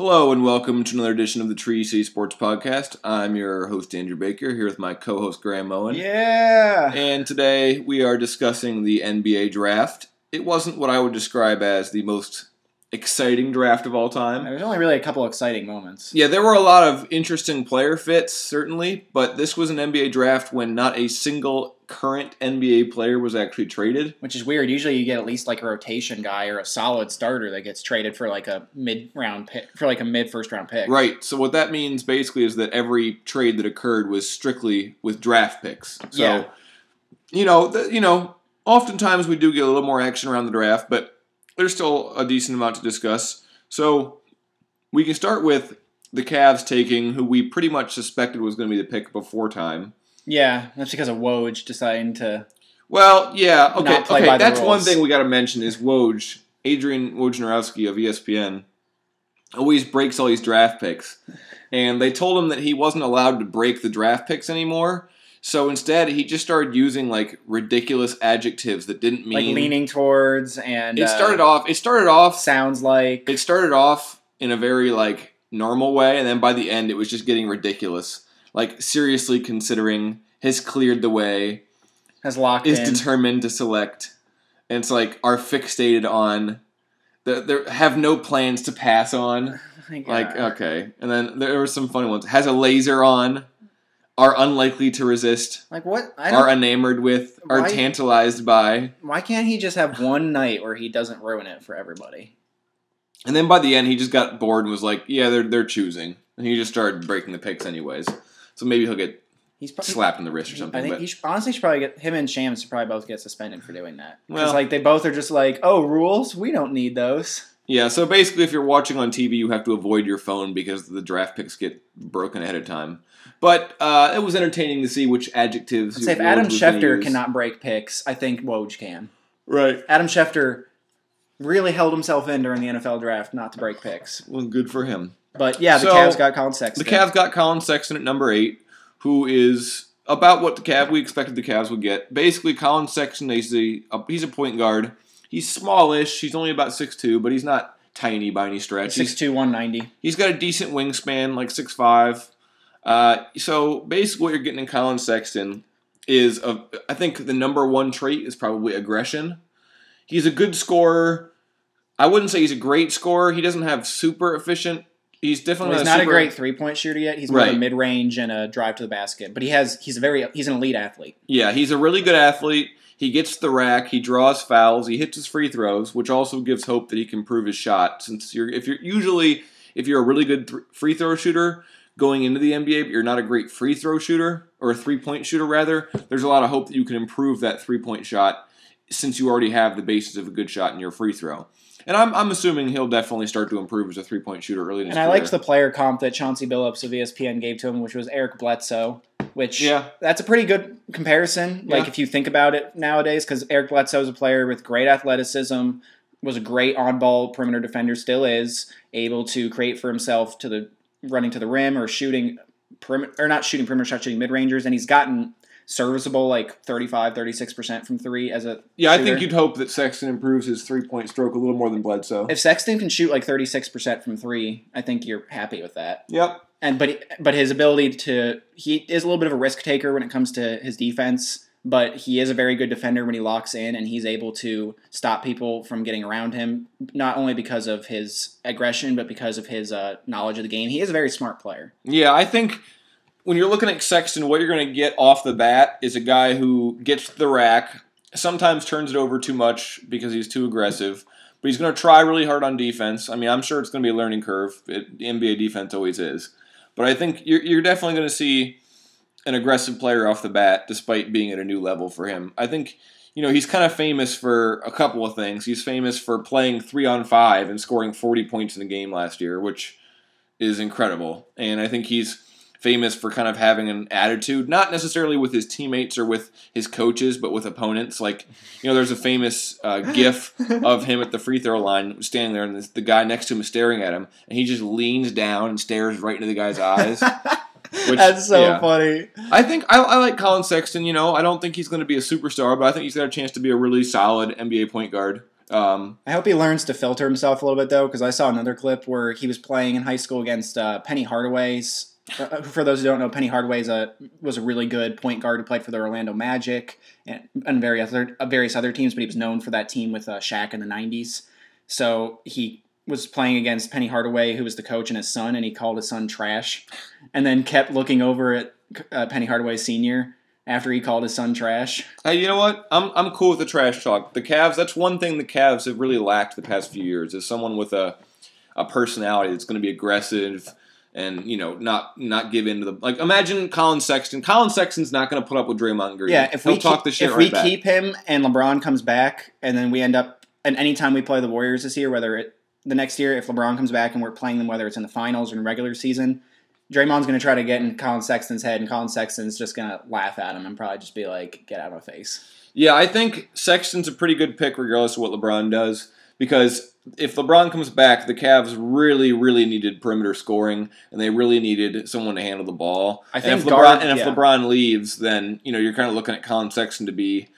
Hello and welcome to another edition of the Tree City Sports Podcast. I'm your host Andrew Baker here with my co-host Graeme Moen. Yeah. And today we are discussing the NBA draft. It wasn't what I would describe as the most exciting draft of all time. There's only really a couple exciting moments. Yeah, there were a lot of interesting player fits, certainly, but this was an NBA draft when not a single current NBA player was actually traded. Which is weird. Usually you get at least like a rotation guy or a solid starter that gets traded for like a mid round pick for like a mid first round pick. Right. So what that means basically is that every trade that occurred was strictly with draft picks. So Yeah. you know, the, you know, oftentimes we do get a little more action around the draft, but there's still a decent amount to discuss. So we can start with the Cavs taking who we pretty much suspected was going to be the pick before time. Yeah, that's because of Woj deciding to Well, yeah, okay, okay. That's one thing we got to mention is Woj, Adrian Wojnarowski of ESPN, always breaks all these draft picks, and they told him that he wasn't allowed to break the draft picks anymore. So instead, he just started using like ridiculous adjectives that didn't mean. like leaning towards and It uh, started off. It started off. sounds like It started off in a very like normal way, and then by the end, it was just getting ridiculous. Like seriously considering has cleared the way has locked is in. determined to select, and it's like are fixated on, the, they have no plans to pass on. Like, uh, okay, and then there were some funny ones. Has a laser on, are unlikely to resist, like what? I don't. are enamored with, are Why- tantalized by, why can't he just have one night where he doesn't ruin it for everybody? and then by the end he just got bored and was like, yeah, they're they're choosing, and he just started breaking the picks anyways. So maybe he'll get He's probably. slapped in the wrist or something. I think but he should, honestly should probably get him and Shams should probably both get suspended for doing that. Because Well- like they both are just like, oh, rules, we don't need those. Yeah, so basically, if you're watching on TV, you have to avoid your phone because the draft picks get broken ahead of time. But uh, it was entertaining to see which adjectives. Let's say if Adam Schefter cannot break picks, I think Woj can. right? Adam Schefter really held himself in during the NFL draft not to break picks. Well, good for him. But yeah, the So, Cavs got Collin Sexton. The Cavs got Collin Sexton at number eight, who is about what the Cav we expected the Cavs would get. Basically, Collin Sexton is a he's a point guard. He's smallish. He's only about 6'2", but he's not tiny by any stretch. He's 6'2", 190. He's got a decent wingspan, like six five. Uh, so basically, what you're getting in Collin Sexton is, a, I think the number one trait is probably aggression. He's a good scorer. I wouldn't say he's a great scorer. He doesn't have super efficient. He's definitely Well, he's not a super- great three point shooter yet. He's more of a mid range and a drive to the basket. But he has he's a very he's an elite athlete. Yeah, he's a really good athlete. He gets the rack. He draws fouls. He hits his free throws, which also gives hope that he can prove his shot. Since you're, if you're usually, if you're a really good th- free throw shooter going into the NBA, but you're not a great free throw shooter or a three point shooter rather, there's a lot of hope that you can improve that three point shot since you already have the basis of a good shot in your free throw. And I'm, I'm assuming he'll definitely start to improve as a three point shooter early in his And I career. liked the player comp that Chauncey Billups of ESPN gave to him, which was Eric Bledsoe. Which Yeah. that's a pretty good comparison. Like Yeah. if you think about it nowadays, because Eric Bledsoe is a player with great athleticism, was a great on-ball perimeter defender, still is able to create for himself to the running to the rim or shooting perimeter or not shooting perimeter shot shooting mid rangers, and he's gotten serviceable like 35 36% from three as a yeah, I think you'd hope that Sexton improves his three point stroke a little more than Bledsoe. if Sexton can shoot like 36% from three, I think you're happy with that. yep. and but but his ability to he is a little bit of a risk taker when it comes to his defense but he is a very good defender when he locks in and he's able to stop people from getting around him not only because of his aggression but because of his uh, knowledge of the game he is a very smart player Yeah, I think when you're looking at Sexton, what you're going to get off the bat is a guy who gets the rack, sometimes turns it over too much because he's too aggressive, but he's going to try really hard on defense. I mean, I'm sure it's going to be a learning curve. It, NBA defense always is. But I think you're, you're definitely going to see an aggressive player off the bat, despite being at a new level for him. I think, you know, he's kind of famous for a couple of things. He's famous for playing three on five and scoring 40 points in a game last year, which is incredible. And I think he's famous for kind of having an attitude, not necessarily with his teammates or with his coaches, but with opponents. Like, you know, there's a famous uh, GIF of him at the free throw line, standing there, and this, the guy next to him is staring at him, and he just leans down and stares right into the guy's eyes. Which- that's so yeah. funny I think I, I like Collin Sexton. You know, I don't think he's going to be a superstar, but I think he's got a chance to be a really solid NBA point guard. Um, I hope he learns to filter himself a little bit though, because I saw another clip where he was playing in high school against uh, Penny Hardaway's. Uh, for those who don't know, Penny Hardaway's a was a really good point guard who played for the Orlando Magic and, and various other uh, various other teams, but he was known for that team with uh, Shaq in the '90s. So he was playing against Penny Hardaway, who was the coach, and his son, and he called his son trash, and then kept looking over at uh, Penny Hardaway Senior after he called his son trash. Hey, you know what? I'm I'm cool with the trash talk. The Cavs. That's one thing the Cavs have really lacked the past few years is someone with a a personality that's going to be aggressive and you know not not give in to the like. Imagine Collin Sexton. Collin Sexton's not going to put up with Draymond Green. Yeah, if He'll we talk keep, the shit if right we back. keep him and LeBron comes back, and then we end up and anytime we play the Warriors this year, whether it the next year if LeBron comes back and we're playing them, whether it's in the finals or in regular season, Draymond's going to try to get in Collin Sexton's head, and Collin Sexton's just going to laugh at him and probably just be like, "Get out of my face." Yeah, I think Sexton's a pretty good pick regardless of what LeBron does because if LeBron comes back, the Cavs really, really needed perimeter scoring and they really needed someone to handle the ball. I and think if LeBron guard- and if yeah. LeBron leaves, then you know you're kind of looking at Collin Sexton to be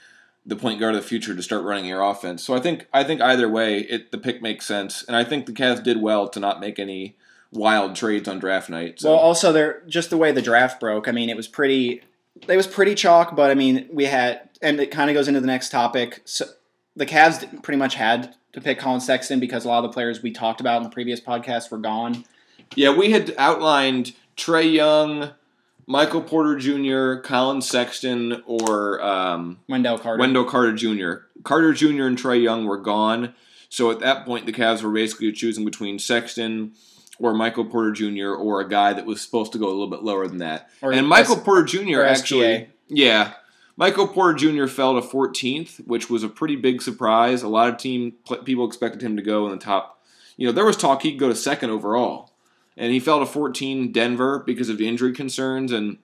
the point guard of the future to start running your offense. So I think I think either way, it the pick makes sense, and I think the Cavs did well to not make any wild trades on draft night. So Well, also there just the way the draft broke. I mean, it was pretty. It was pretty chalk, but I mean, we had, and it kind of goes into the next topic. So the Cavs pretty much had to pick Collin Sexton because a lot of the players we talked about in the previous podcast were gone. Yeah, we had outlined Trae Young, Michael Porter Jr., Collin Sexton, or um, Wendell Carter. Wendell Carter Jr. Carter Jr. and Trae Young were gone. So at that point, the Cavs were basically choosing between Sexton or Michael Porter Jr. or a guy that was supposed to go a little bit lower than that. Or and Michael S- Porter Jr. actually, SGA. yeah, Michael Porter Jr. fell to 14th, which was a pretty big surprise. A lot of team people expected him to go in the top. You know, there was talk he'd go to second overall, and he fell to 14 Denver because of injury concerns. And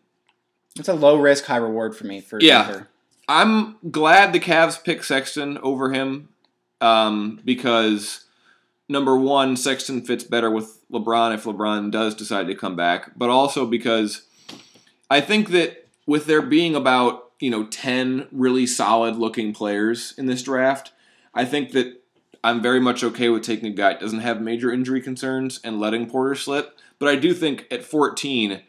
It's a low risk, high reward for me for Yeah. Denver. I'm glad the Cavs picked Sexton over him um, because number one, Sexton fits better with LeBron if LeBron does decide to come back, but also because I think that with there being about you know ten really solid looking players in this draft, I think that I'm very much okay with taking a guy that doesn't have major injury concerns and letting Porter slip. But I do think at 14,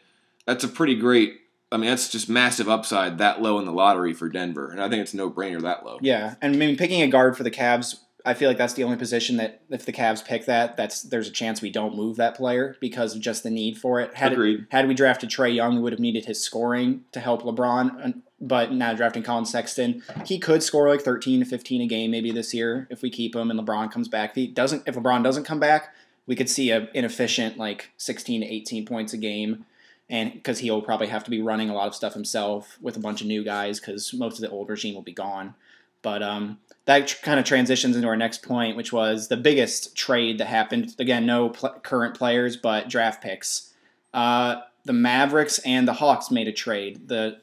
that's a pretty great. I mean, that's just massive upside that low in the lottery for Denver, and I think it's no brainer that low. Yeah, and I mean picking a guard for the Cavs, I feel like that's the only position that if the Cavs pick that, that's there's a chance we don't move that player because of just the need for it. Had Agreed. It, had we drafted Trae Young, we would have needed his scoring to help LeBron. But now drafting Collin Sexton, he could score like 13 to 15 a game maybe this year if we keep him and LeBron comes back. If he doesn't, if LeBron doesn't come back, we could see a inefficient like 16 to 18 points a game. And because he'll probably have to be running a lot of stuff himself with a bunch of new guys because most of the old regime will be gone. But um, that tr- kind of transitions into our next point, which was the biggest trade that happened. Again, no pl- current players, but draft picks. Uh, the Mavericks and the Hawks made a trade. The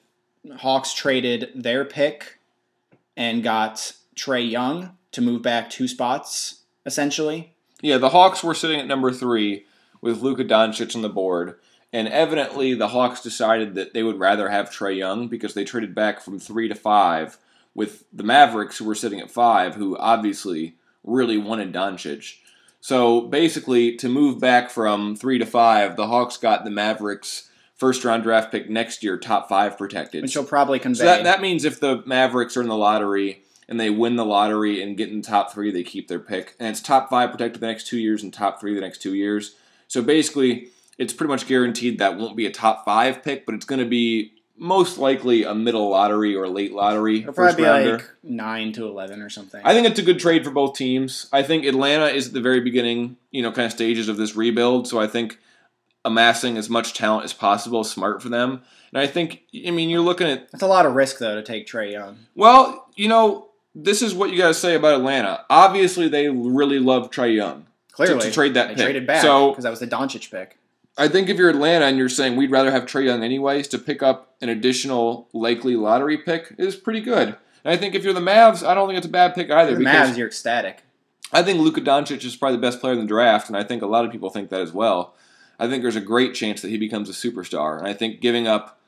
Hawks traded their pick and got Trae Young to move back two spots, essentially. Yeah, the Hawks were sitting at number three with Luka Doncic on the board, and evidently the Hawks decided that they would rather have Trae Young because they traded back from three to five with the Mavericks, who were sitting at five, who obviously really wanted Doncic. So basically, to move back from three to five, the Hawks got the Mavericks first round draft pick next year, top five protected. Which will probably convey. So that, that means if the Mavericks are in the lottery and they win the lottery and get in the top three, they keep their pick. And it's top five protected the next two years and top three the next two years. So basically, it's pretty much guaranteed that won't be a top five pick, but it's going to be most likely a middle lottery or late lottery It'll first probably be rounder. like nine to eleven or something. I think it's a good trade for both teams. I think Atlanta is at the very beginning, you know, kind of stages of this rebuild. So I think amassing as much talent as possible is smart for them. And I think, I mean, you're looking at It's a lot of risk though to take Trae Young. well, you know, this is what you got to say about Atlanta. Obviously, they really love Trae Young. Clearly, to trade that they pick. traded back So- because that was the Doncic pick. I think if you're Atlanta and you're saying we'd rather have Trae Young anyways, to pick up an additional likely lottery pick is pretty good. And I think if you're the Mavs, I don't think it's a bad pick either The Mavs, you're ecstatic. I think Luka Doncic is probably the best player in the draft, and I think a lot of people think that as well. I think there's a great chance that he becomes a superstar, and I think giving up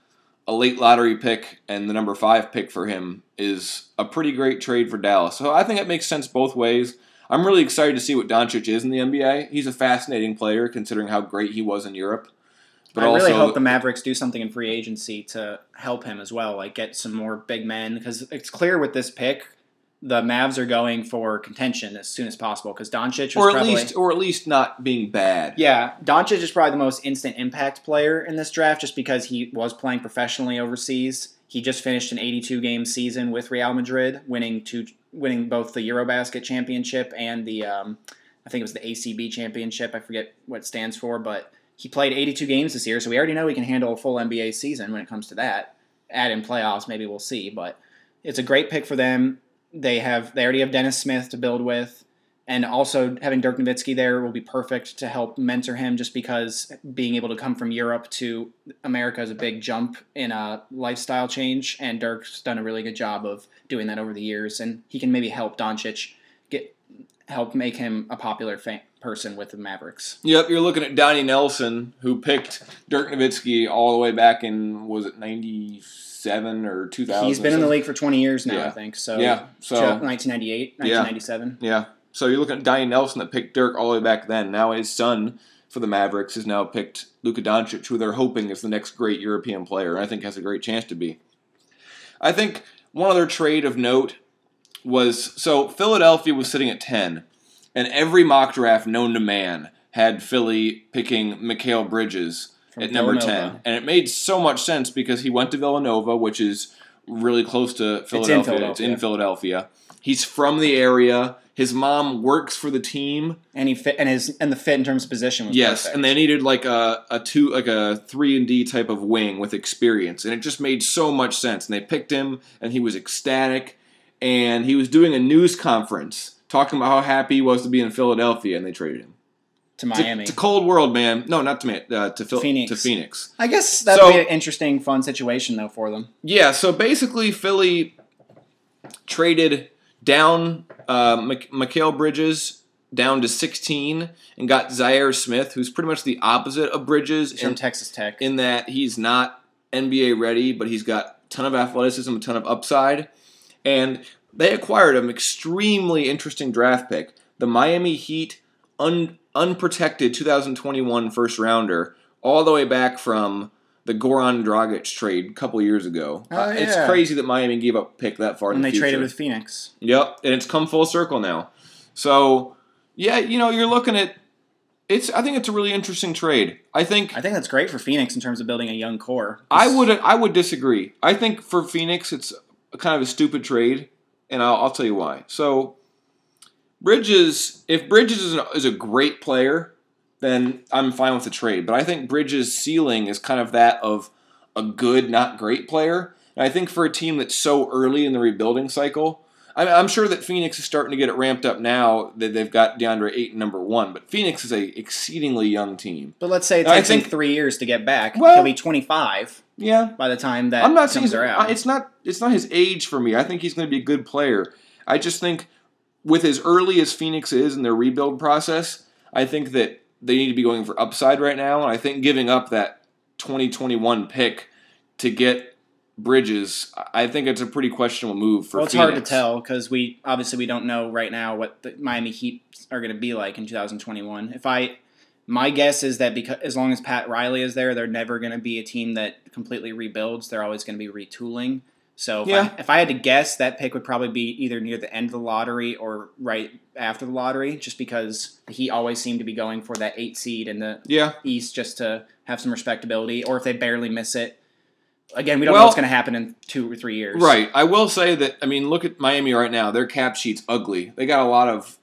a late lottery pick and the number five pick for him is a pretty great trade for Dallas. So I think it makes sense both ways. I'm really excited to see what Doncic is in the NBA. He's a fascinating player considering how great he was in Europe. But I really hope the Mavericks do something in free agency to help him as well, like get some more big men because it's clear with this pick the Mavs are going for contention as soon as possible because Doncic or at probably, least or at least not being bad. Yeah, Doncic is probably the most instant impact player in this draft just because he was playing professionally overseas. He just finished an 82 game season with Real Madrid, winning two, winning both the EuroBasket championship and the um, I think it was the ACB championship. I forget what it stands for, but he played 82 games this year, so we already know he can handle a full NBA season when it comes to that. Add in playoffs, maybe we'll see, but it's a great pick for them they have they already have Dennis Smith to build with, and also having Dirk Nowitzki there will be perfect to help mentor him. Just because being able to come from Europe to America is a big jump in a lifestyle change, and Dirk's done a really good job of doing that over the years, and he can maybe help Doncic get help make him a popular fan, person with the Mavericks. Yep, you're looking at Donnie Nelson, who picked Dirk Nowitzki all the way back in was it ninety seven or two thousand. He's been in the league for twenty years now, yeah. I think. So yeah, so 1998, 1997. Yeah. yeah. So you're looking at Donnie Nelson that picked Dirk all the way back then. Now his son for the Mavericks has now picked Luka Doncic, who they're hoping is the next great European player, and I think has a great chance to be. I think one other trade of note was so Philadelphia was sitting at ten, and every mock draft known to man had Philly picking Mikal Bridges at number Villanova. 10. And it made so much sense because he went to Villanova, which is really close to Philadelphia. It's in Philadelphia. It's in Philadelphia. He's from the area. His mom works for the team, and he fit and his and the fit in terms of position was yes. Perfect. And they needed like a, a two like a three and D type of wing with experience, and it just made so much sense. And they picked him, and he was ecstatic, and he was doing a news conference talking about how happy he was to be in Philadelphia, and they traded him to Miami. It's a cold world, man. No, not to uh, to Phil- Phoenix. To Phoenix. I guess that'd so, be an interesting, fun situation though for them. Yeah. So basically, Philly traded down uh, Mikal Bridges down to 16 and got Zhaire Smith, who's pretty much the opposite of Bridges in, from Texas Tech. In that he's not NBA ready, but he's got a ton of athleticism, a ton of upside, and they acquired an extremely interesting draft pick. The Miami Heat un- unprotected 2021 first rounder all the way back from the Goran Dragic trade a couple years ago. Oh, uh, yeah. It's crazy that Miami gave up a pick that far. And the they traded with Phoenix. Yep, and it's come full circle now. So yeah, you know, you're looking at it's. I think it's a really interesting trade. I think. I think that's great for Phoenix in terms of building a young core. I would. I would disagree. I think for Phoenix, it's kind of a stupid trade, and I'll, I'll tell you why. So Bridges, if Bridges is, is a great player, then I'm fine with the trade. But I think Bridges' ceiling is kind of that of a good, not great player. And I think for a team that's so early in the rebuilding cycle, I'm sure that Phoenix is starting to get it ramped up now that they've got DeAndre Ayton number one. But Phoenix is a exceedingly young team. But let's say it takes think, him three years to get back. Well, He'll be 25. Yeah. By the time that I'm not saying it's not it's not his age for me. I think he's going to be a good player. I just think with as early as Phoenix is in their rebuild process, I think that they need to be going for upside right now. And I think giving up that 2021 pick to get Bridges, I think it's a pretty questionable move for. Well, it's Phoenix. hard to tell because we obviously we don't know right now what the Miami Heat are going to be like in 2021. If I, my guess is that because as long as Pat Riley is there, they're never going to be a team that completely rebuilds. They're always going to be retooling. So if, yeah. I, if I had to guess, that pick would probably be either near the end of the lottery or right after the lottery, just because he always seemed to be going for that eight seed in the yeah. East just to have some respectability. Or if they barely miss it, again, we don't well, know what's going to happen in two or three years. Right. I will say that. I mean, look at Miami right now. Their cap sheet's ugly. They got a lot of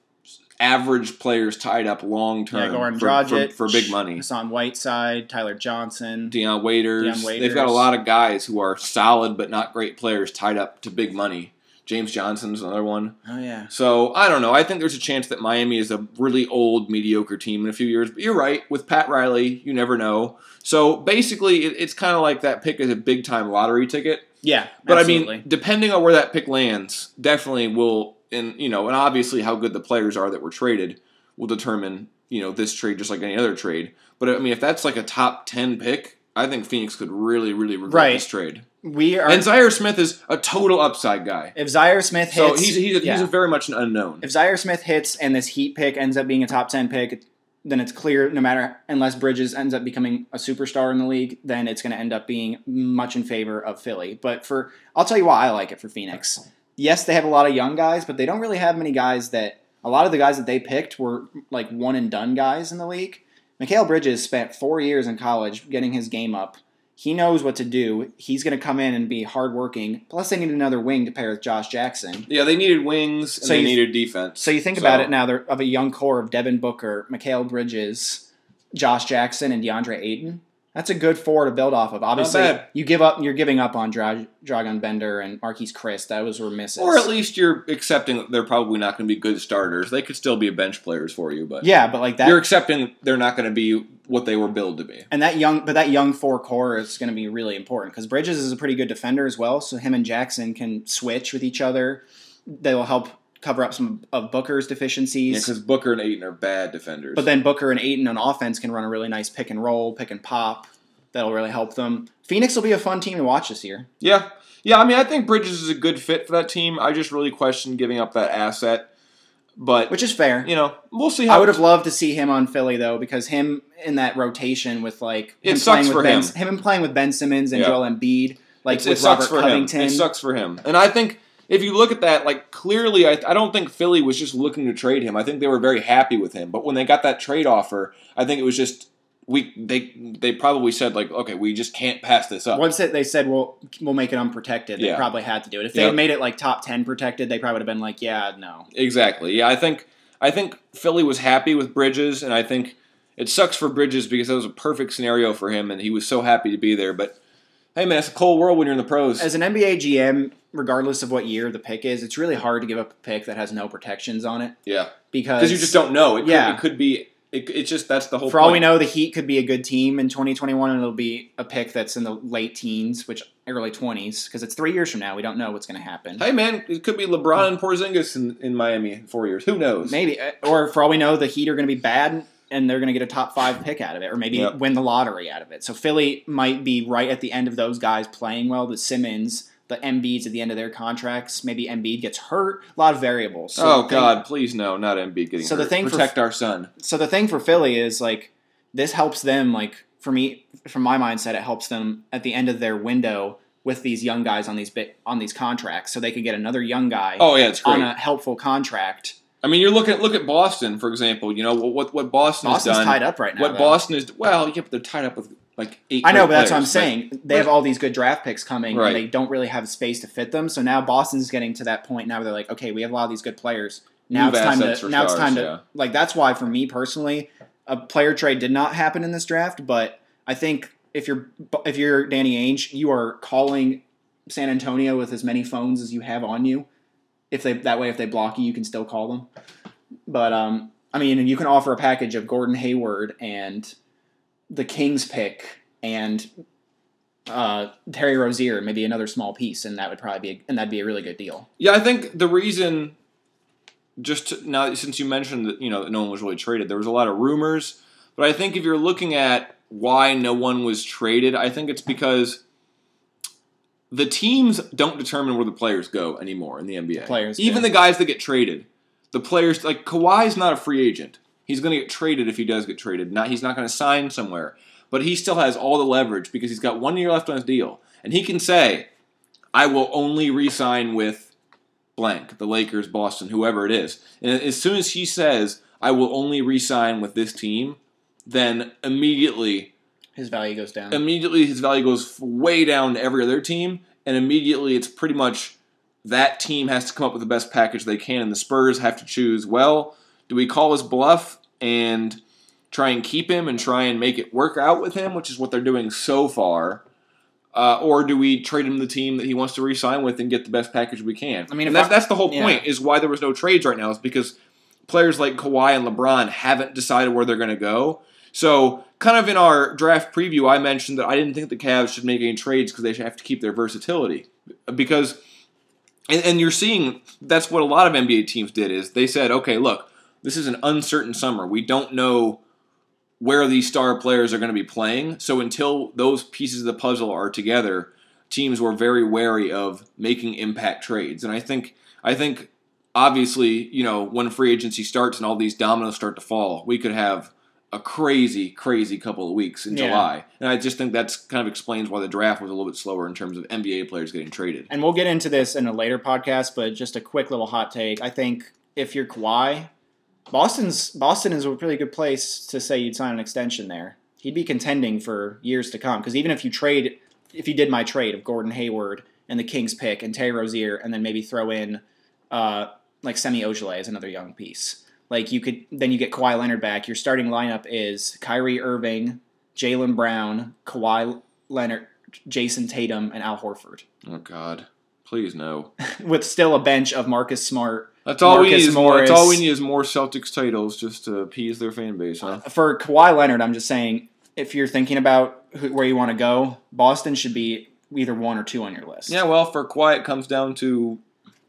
average players tied up long term yeah, for, Dragic, for, for, big money. Hassan Whiteside, Tyler Johnson, Dion Waiters. Dion Waiters. They've got a lot of guys who are solid but not great players tied up to big money. James Johnson's another one. Oh yeah. So I don't know. I think there's a chance that Miami is a really old, mediocre team in a few years. But you're right. With Pat Riley, you never know. So basically, it, it's kind of like that pick is a big time lottery ticket. Yeah, but absolutely. I mean, depending on where that pick lands, definitely will, and you know, and obviously how good the players are that were traded will determine you know this trade just like any other trade. But I mean, if that's like a top ten pick, I think Phoenix could really, really regret Right. this trade. We are And Zhaire Smith is a total upside guy. if Zhaire Smith So hits. he's he's a, yeah. he's a very much an unknown. if Zhaire Smith hits and this Heat pick ends up being a top ten pick, then it's clear no matter unless Bridges ends up becoming a superstar in the league, then it's going to end up being much in favor of Philly. But for I'll tell you why I like it for Phoenix. Yes, they have a lot of young guys, but they don't really have many guys that a lot of the guys that they picked were like one and done guys in the league. Mikal Bridges spent four years in college getting his game up. He knows what to do. He's going to come in and be hardworking. Plus, they need another wing to pair with Josh Jackson. Yeah, they needed wings and So they you- needed defense. So you think So- about it now, they're of a young core of Devin Booker, Mikal Bridges, Josh Jackson, and DeAndre Ayton. That's a good four to build off of. Obviously, you give up. You're giving up on Dra- Dragan Bender and Marquese Chriss. That was misses. Or at least you're accepting that they're probably not going to be good starters. They could still be bench players for you, but yeah, but like that. you're accepting they're not going to be what they were billed to be. and that young, but that young four core is going to be really important because Bridges is a pretty good defender as well. So him and Jackson can switch with each other. They will help cover up some of Booker's Yeah, deficiencies. because Booker and Ayton are bad defenders. But then Booker and Ayton on offense can run a really nice pick and roll, pick and pop. That'll really help them. Phoenix will be a fun team to watch this year. yeah, yeah. I mean, I think Bridges is a good fit for that team. I just really question giving up that asset. But Which is fair. you know, we'll see how I would have loved to see him on Philly though, because him in that rotation with like It him sucks playing with for Ben, him. him playing with Ben Simmons and Yeah. Joel Embiid, like It's- with Robert for Covington. him. It sucks for him. And I think if you look at that, like clearly, I, I don't think Philly was just looking to trade him. I think they were very happy with him. But when they got that trade offer, I think it was just we they they probably said like, okay, we just can't pass this up. Once it, they said, "Well, we'll make it unprotected," they Yeah. probably had to do it. If they Yep. had made it like top ten protected, they probably would have been like, "Yeah, no." Exactly. Yeah, I think I think Philly was happy with Bridges, and I think it sucks for Bridges because that was a perfect scenario for him, and he was so happy to be there. But hey, man, it's a cold world when you're in the pros. As an NBA GM, regardless of what year the pick is, it's really hard to give up a pick that has no protections on it yeah, because you just don't know. It could, Yeah. it could be. It, it's just that's the whole. For all we know, the Heat could be a good team in 2021, and it'll be a pick that's in the late teens, which early 20s, because it's three years from now. We don't know what's going to happen. Hey, man, it could be LeBron and Porzingis in, in Miami in four years. Who knows? Maybe, uh, or for all we know, the Heat are going to be bad, and they're going to get a top five pick out of it, or maybe Yep. win the lottery out of it. So Philly might be right at the end of those guys playing well. The Simmons, the Embiids at the end of their contracts. Maybe Embiid gets hurt. A lot of variables. So oh the thing- God, please no, not Embiid getting So the hurt. thing for- protect our son. so the thing for Philly is like this helps them like for me from my mindset it helps them at the end of their window with these young guys on these bit on these contracts so they could get another young guy Oh yeah, it's great. on a helpful contract. I mean, you're looking at look at Boston for example. You know what what, Boston Boston's has done. tied up right now. what though. Boston is well, yeah, but they're tied up with like eight. I know, but that's what I'm saying. They have all these good draft picks coming, Right. and they don't really have space to fit them. So now Boston's getting to that point now where they're like, okay, we have a lot of these good players. Now Move it's time to now it's time to yeah. like that's why for me personally, a player trade did not happen in this draft. But I think if you're if you're Danny Ainge, you are calling San Antonio with as many phones as you have on you. If they that way, if they block you, you can still call them. But um, I mean, you can offer a package of Gordon Hayward and the Kings pick and uh, Terry Rozier, maybe another small piece, and that would probably be a, and that'd be a really good deal. Yeah, I think the reason, just to, now since you mentioned that you know that no one was really traded, there was a lot of rumors. But I think if you're looking at why no one was traded, I think it's because the teams don't determine where the players go anymore in the NBA. Players even do. the guys that get traded, the players like Kawhi's not a free agent. He's going to get traded if he does get traded. Not he's not going to sign somewhere, but he still has all the leverage because he's got one year left on his deal, and he can say, "I will only re-sign with blank, the Lakers, Boston, whoever it is." And as soon as he says, "I will only re-sign with this team," then immediately His value goes down. immediately his value goes way down to every other team, and immediately it's pretty much that team has to come up with the best package they can, and the Spurs have to choose. Well, do we call his bluff and try and keep him and try and make it work out with him, which is what they're doing so far, uh, or do we trade him the team that he wants to re-sign with and get the best package we can? I mean, and that's, I- that's the whole yeah. point is why there was no trades right now is because players like Kawhi and LeBron haven't decided where they're going to go. So, kind of in our draft preview, I mentioned that I didn't think the Cavs should make any trades because they should have to keep their versatility. Because, and, and you're seeing that's what a lot of NBA teams did is they said, okay, look, this is an uncertain summer. We don't know where these star players are going to be playing. So until those pieces of the puzzle are together, teams were very wary of making impact trades. And I think I think obviously, you know, when free agency starts and all these dominoes start to fall, we could have a crazy, crazy couple of weeks in Yeah. July. And I just think that's kind of explains why the draft was a little bit slower in terms of NBA players getting traded. And we'll get into this in a later podcast, but just a quick little hot take. I think if you're Kawhi, Boston's Boston is a really good place to say you'd sign an extension there. He'd be contending for years to come because even if you trade, if you did my trade of Gordon Hayward and the Kings pick and Terry Rozier, and then maybe throw in uh, like Semi Ojeleye as another young piece, like you could then you get Kawhi Leonard back. Your starting lineup is Kyrie Irving, Jaylen Brown, Kawhi Leonard, Jayson Tatum, and Al Horford Oh God, please no. with still a bench of Marcus Smart. That's all we need. Is more, that's all we need is more Celtics titles just to appease their fan base, huh? Uh, for Kawhi Leonard, I'm just saying, if you're thinking about who, where you want to go, Boston should be either one or two on your list. Yeah, well, for Kawhi, it comes down to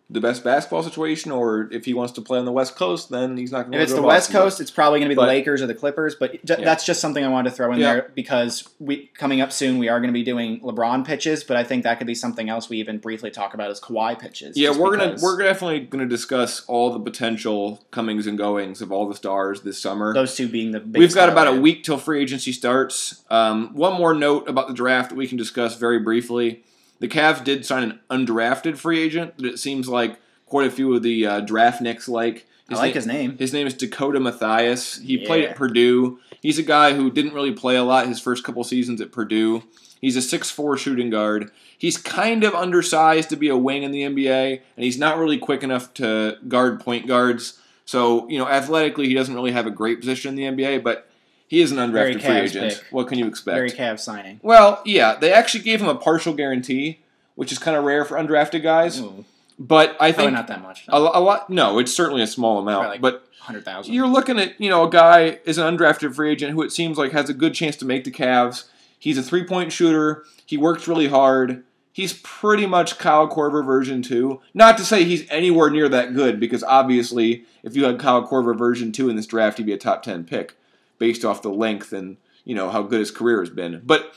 the best basketball situation, or if he wants to play on the West Coast, then he's not going to If it's the to West Boston. Coast, it's probably going to be But- the Lakers or the Clippers. But j- Yeah. that's just something I wanted to throw in Yeah. there because we coming up soon, we are going to be doing LeBron pitches. But I think that could be something else we even briefly talk about as Kawhi pitches. Yeah, we're gonna we're definitely gonna discuss all the potential comings and goings of all the stars this summer. those two being the. We've got about a week till free agency starts. Um, one more note about the draft that we can discuss very briefly. The Cavs did sign an undrafted free agent that it seems like quite a few of the uh, draft nicks like. I like na- his name. His name is Dakota Mathias. He played at Purdue. He's a guy who didn't really play a lot his first couple seasons at Purdue. He's a 6'4 shooting guard. He's kind of undersized to be a wing in the NBA, and he's not really quick enough to guard point guards. So, you know, athletically, he doesn't really have a great position in the NBA, but he is an undrafted free agent. pick. What can you expect? Very Cavs signing. well, yeah, they actually gave him a partial guarantee, which is kind of rare for undrafted guys. Ooh, But I probably think not that much. a, a lot. No, it's certainly a small amount. Like but Hundred thousand. you're looking at, you know, a guy is an undrafted free agent who it seems like has a good chance to make the Cavs. He's a three point shooter. He works really hard. He's pretty much Kyle Korver version 2. Not to say he's anywhere near that good, because obviously, if you had Kyle Korver version 2 in this draft, he'd be a top 10 pick based off the length and, you know, how good his career has been. But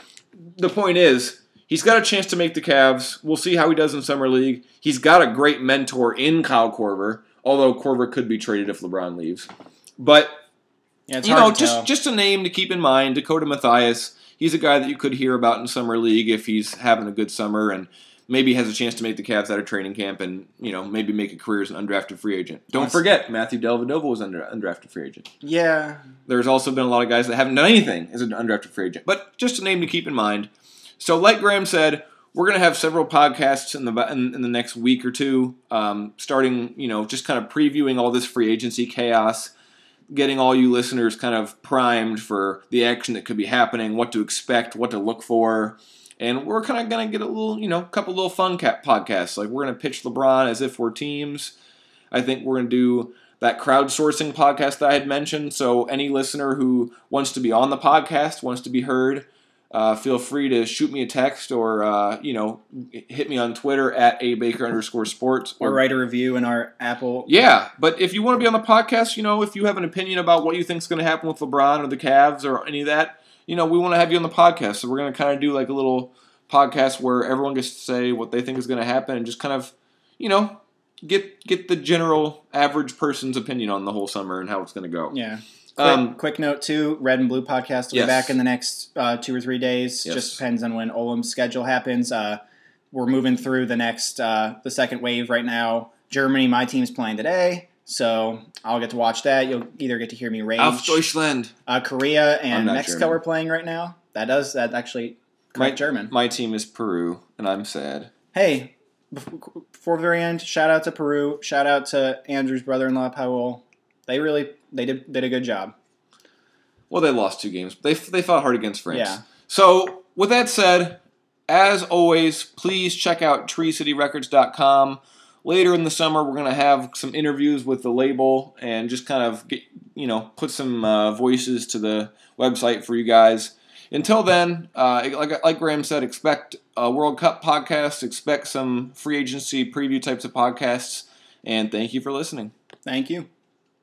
the point is, he's got a chance to make the Cavs. We'll see how he does in Summer League. He's got a great mentor in Kyle Korver, although Korver could be traded if LeBron leaves. But yeah, you know, just just a name to keep in mind. Dakota Mathias. He's a guy that you could hear about in summer league if he's having a good summer and maybe has a chance to make the Cavs out of training camp and you know maybe make a career as an undrafted free agent. Don't That's- forget Matthew Dellavedova was under undrafted free agent. yeah, There's also been a lot of guys that haven't done anything as an undrafted free agent, but just a name to keep in mind. So, like Graeme said, we're going to have several podcasts in the in, in the next week or two, um, starting you know just kind of previewing all this free agency chaos, getting all you listeners kind of primed for the action that could be happening, what to expect, what to look for. And we're kind of going to get a little, you know, couple little fun cap podcasts. Like we're going to pitch LeBron as if we're teams. I think we're going to do that crowdsourcing podcast that I had mentioned. So any listener who wants to be on the podcast, wants to be heard, uh, feel free to shoot me a text or uh, you know hit me on Twitter at a baker underscore sports or write a review in our Apple. yeah, but if you want to be on the podcast, you know, if you have an opinion about what you think is going to happen with LeBron or the Cavs or any of that, you know, we want to have you on the podcast. So we're going to kind of do like a little podcast where everyone gets to say what they think is going to happen and just kind of, you know, get get the general average person's opinion on the whole summer and how it's going to go. Yeah. Quick, Um, quick note too: Red and Blue podcast will Yes. be back in the next uh, two or three days. Yes. Just depends on when Olam's schedule happens. Uh, we're moving through the next uh, the second wave right now. Germany, my team's playing today, so I'll get to watch that. You'll either get to hear me rage. Auf Deutschland. Uh, Korea and Mexico German. are playing right now. That does that actually My, German. my team is Peru, and I'm sad. Hey, before the very end, shout out to Peru. Shout out to Andrew's brother-in-law Powell. They really they did did a good job. Well, they lost two games. They they fought hard against France. Yeah. So, with that said, as always, please check out treecityrecords.com. Later in the summer, we're going to have some interviews with the label and just kind of get, you know, put some uh, voices to the website for you guys. Until then, uh, like, like Graeme said, expect a World Cup podcast, expect some free agency preview types of podcasts, and thank you for listening. Thank you.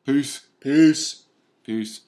Peace. Peace. Peace.